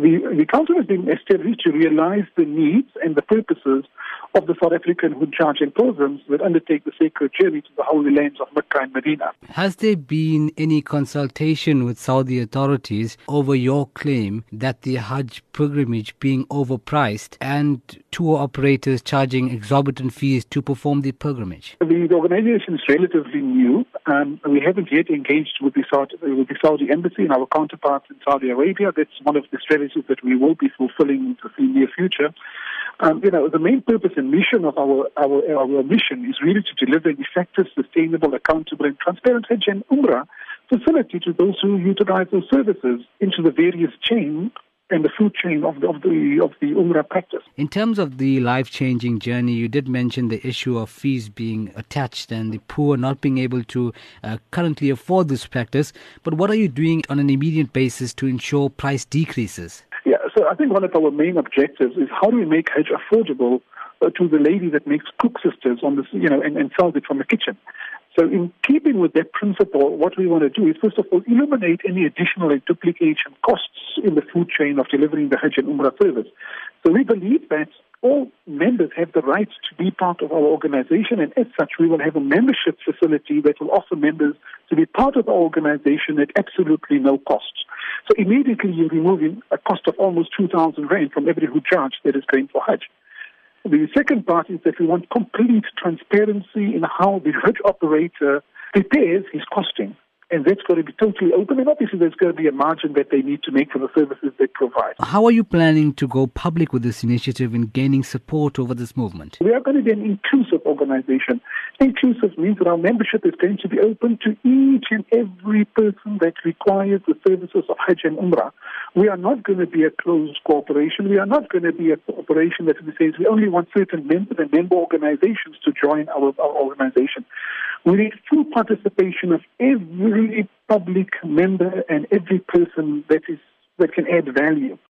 The, the council has been established to realize the needs and the purposes of the South African Hujjaj and pilgrims that undertake the sacred journey to the holy lands of Mecca and Medina. Has there been any consultation with Saudi authorities over your claim that the Hajj pilgrimage being overpriced and tour operators charging exorbitant fees to perform the pilgrimage? The, the organization is relatively new. Um, we haven't yet engaged with the, Saudi, with the Saudi embassy and our counterparts in Saudi Arabia. That's one of the strategies that we will be fulfilling in the near future. Um, you know, the main purpose and mission of our, our, our mission is really to deliver an effective, sustainable, accountable, and transparent Hajj and Umrah facility to those who utilize those services into the various chain and the food chain of the, of the of the Umrah practice. In terms of the life changing journey, you did mention the issue of fees being attached and the poor not being able to uh, currently afford this practice. But what are you doing on an immediate basis to ensure price decreases? So I think one of our main objectives is how do we make Hajj affordable uh, to the lady that makes koeksisters on this, you know, and, and sells it from the kitchen. So in keeping with that principle, what we want to do is first of all eliminate any additional duplication costs in the food chain of delivering the Hajj and Umrah service. So we believe that all members have the right to be part of our organization, and as such, we will have a membership facility that will offer members to be part of our organization at absolutely no cost. So immediately you're removing a cost of almost 2,000 rand from every who Hujjaj that is going for Hajj. The second part is that we want complete transparency in how the Hajj operator prepares his costing and that's going to be totally open. And obviously, there's going to be a margin that they need to make for the services they provide. How are you planning to go public with this initiative and gaining support over this movement? We are going to be an inclusive organization. Inclusive means that our membership is going to be open to each and every person that requires the services of Hajj and Umrah. We are not going to be a closed corporation. We are not going to be a corporation that says we only want certain members and member organizations to join our, our organization. We need full participation of every public member and every person that is that can add value.